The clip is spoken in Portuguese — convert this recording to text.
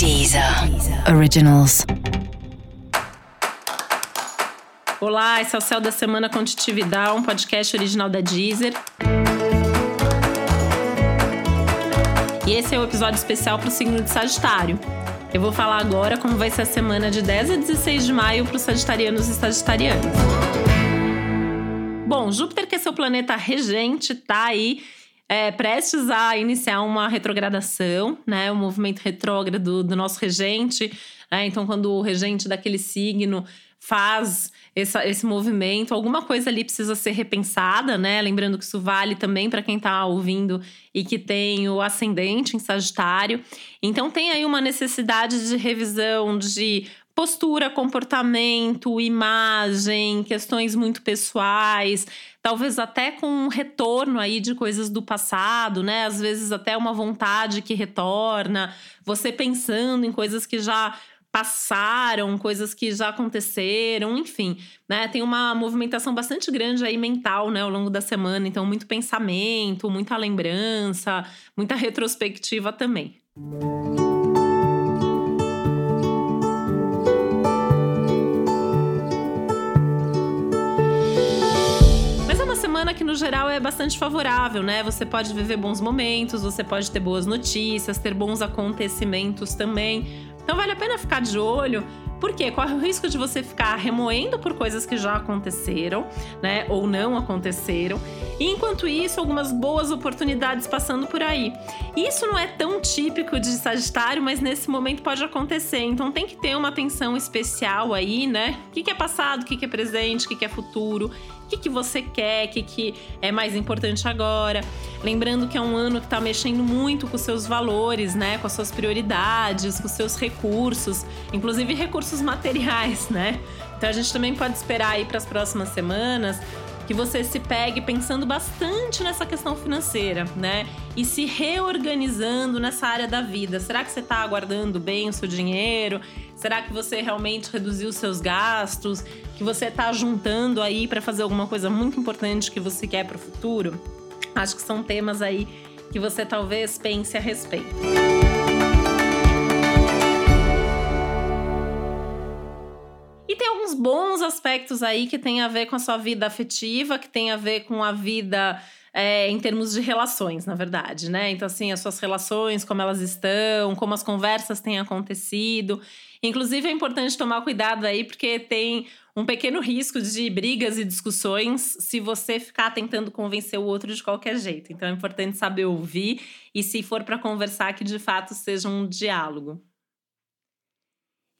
Deezer Originals. Olá, esse é o Céu da Semana Contitividade, um podcast original da Deezer. E esse é o um episódio especial para o signo de Sagitário. Eu vou falar agora como vai ser a semana de 10 a 16 de maio para os sagitarianos e sagitarianas. Bom, Júpiter, que é seu planeta regente, tá aí é, prestes a iniciar uma retrogradação, né? O movimento retrógrado do nosso regente. Né? Então, quando o regente daquele signo faz essa, esse movimento, alguma coisa ali precisa ser repensada, né? Lembrando que isso vale também para quem está ouvindo e que tem o ascendente em Sagitário. Então, tem aí uma necessidade de revisão de postura, comportamento, imagem, questões muito pessoais, talvez até com um retorno aí de coisas do passado, né? Às vezes até uma vontade que retorna, você pensando em coisas que já passaram, coisas que já aconteceram, enfim, né? Tem uma movimentação bastante grande aí mental, né, ao longo da semana, então muito pensamento, muita lembrança, muita retrospectiva também. Música semana que no geral é bastante favorável, né? Você pode viver bons momentos, você pode ter boas notícias, ter bons acontecimentos também. Então vale a pena ficar de olho por quê? Corre o risco de você ficar remoendo por coisas que já aconteceram, né? Ou não aconteceram. E enquanto isso, algumas boas oportunidades passando por aí. Isso não é tão típico de Sagitário, mas nesse momento pode acontecer. Então tem que ter uma atenção especial aí, né? O que, é passado, o que, é presente, o que, é futuro, o que, que você quer, o que, que é mais importante agora. Lembrando que é um ano que está mexendo muito com seus valores, né? Com as suas prioridades, com seus recursos, inclusive recursos recursos materiais, né? Então a gente também pode esperar aí para as próximas semanas que você se pegue pensando bastante nessa questão financeira, né? E se reorganizando nessa área da vida. Será que você está guardando bem o seu dinheiro? Será que você realmente reduziu seus gastos? Que você está juntando aí para fazer alguma coisa muito importante que você quer para o futuro? Acho que são temas aí que você talvez pense a respeito. Alguns bons aspectos aí que tem a ver com a sua vida afetiva, que tem a ver com a vida é, em termos de relações, na verdade, né? Então, assim, as suas relações, como elas estão, como as conversas têm acontecido. Inclusive, é importante tomar cuidado aí, porque tem um pequeno risco de brigas e discussões se você ficar tentando convencer o outro de qualquer jeito. Então, é importante saber ouvir e, se for para conversar, que de fato seja um diálogo.